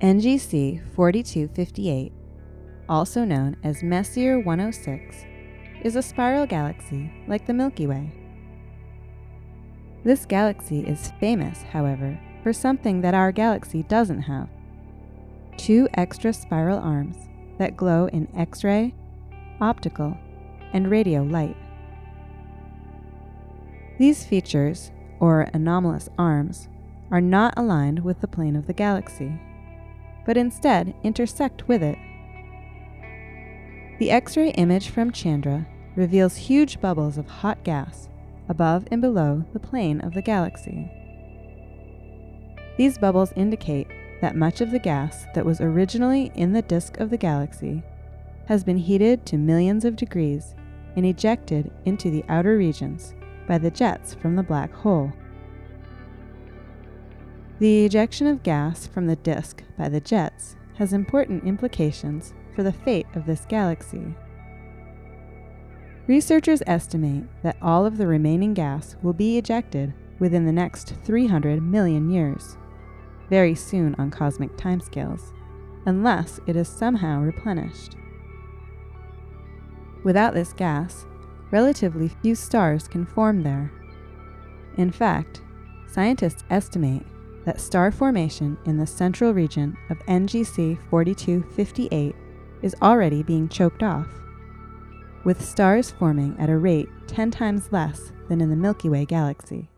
NGC 4258, also known as Messier 106, is a spiral galaxy like the Milky Way. This galaxy is famous, however, for something that our galaxy doesn't have two extra spiral arms that glow in X ray, optical, and radio light. These features, or anomalous arms, are not aligned with the plane of the galaxy, but instead intersect with it. The X ray image from Chandra reveals huge bubbles of hot gas above and below the plane of the galaxy. These bubbles indicate that much of the gas that was originally in the disk of the galaxy has been heated to millions of degrees and ejected into the outer regions by the jets from the black hole. The ejection of gas from the disk by the jets has important implications for the fate of this galaxy. Researchers estimate that all of the remaining gas will be ejected within the next 300 million years, very soon on cosmic timescales, unless it is somehow replenished. Without this gas, relatively few stars can form there. In fact, scientists estimate that star formation in the central region of NGC 4258 is already being choked off with stars forming at a rate 10 times less than in the Milky Way galaxy.